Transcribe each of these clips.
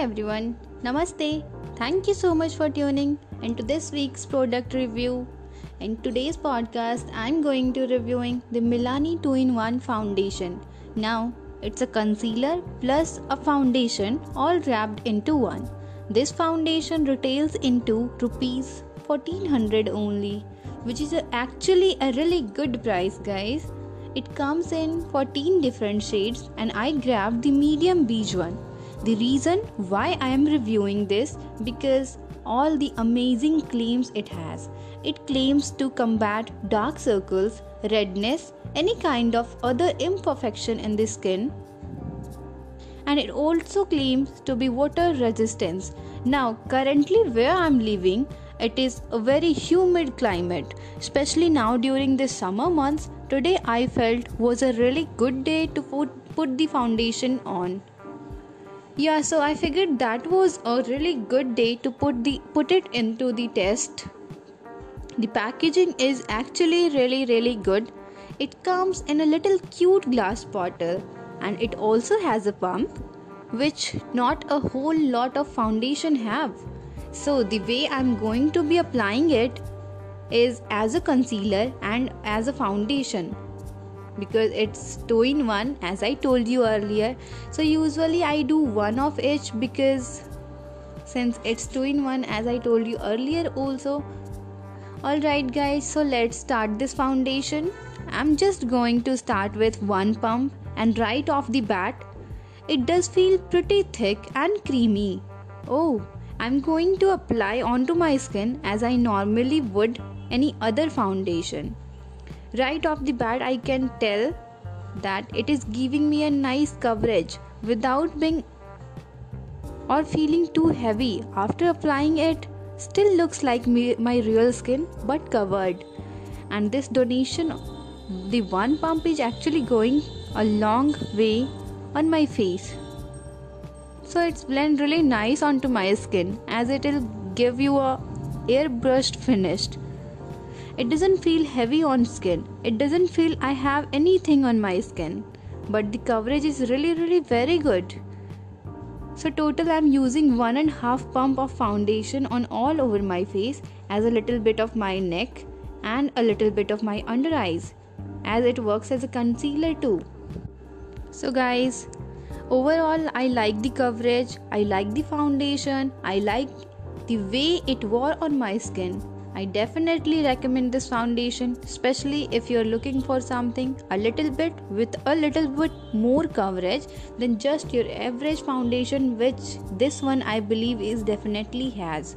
everyone, Namaste. Thank you so much for tuning into this week's product review. In today's podcast, I'm going to reviewing the Milani 2-in-1 foundation. Now, it's a concealer plus a foundation all wrapped into one. This foundation retails into rupees 1400 only, which is actually a really good price, guys. It comes in 14 different shades and I grabbed the medium beige one. The reason why I am reviewing this because all the amazing claims it has. It claims to combat dark circles, redness, any kind of other imperfection in the skin and it also claims to be water resistant. Now, currently where I'm living, it is a very humid climate, especially now during the summer months. Today I felt was a really good day to put, put the foundation on. Yeah, so I figured that was a really good day to put the put it into the test. The packaging is actually really really good. It comes in a little cute glass bottle and it also has a pump which not a whole lot of foundation have. So the way I'm going to be applying it is as a concealer and as a foundation because it's two in one as I told you earlier. So usually I do one of each because since it's two in one as I told you earlier also. Alright guys, so let's start this foundation. I'm just going to start with one pump and right off the bat it does feel pretty thick and creamy. Oh, I'm going to apply onto my skin as I normally would any other foundation. Right off the bat, I can tell that it is giving me a nice coverage without being or feeling too heavy. After applying it, still looks like me, my real skin but covered. And this donation, the one pump is actually going a long way on my face so it's blend really nice onto my skin as it will give you a airbrushed finish it doesn't feel heavy on skin. It doesn't feel i have anything on my skin. But the coverage is really really very good. So total i'm using one and half pump of foundation on all over my face as a little bit of my neck and a little bit of my under eyes as it works as a concealer too. So guys overall i like the coverage. I like the foundation. I like the way it wore on my skin i definitely recommend this foundation especially if you're looking for something a little bit with a little bit more coverage than just your average foundation which this one i believe is definitely has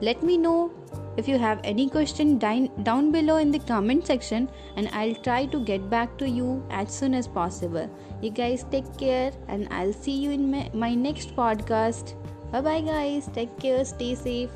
let me know if you have any question down below in the comment section and I'll try to get back to you as soon as possible. You guys take care and I'll see you in my, my next podcast. Bye bye guys. Take care. Stay safe.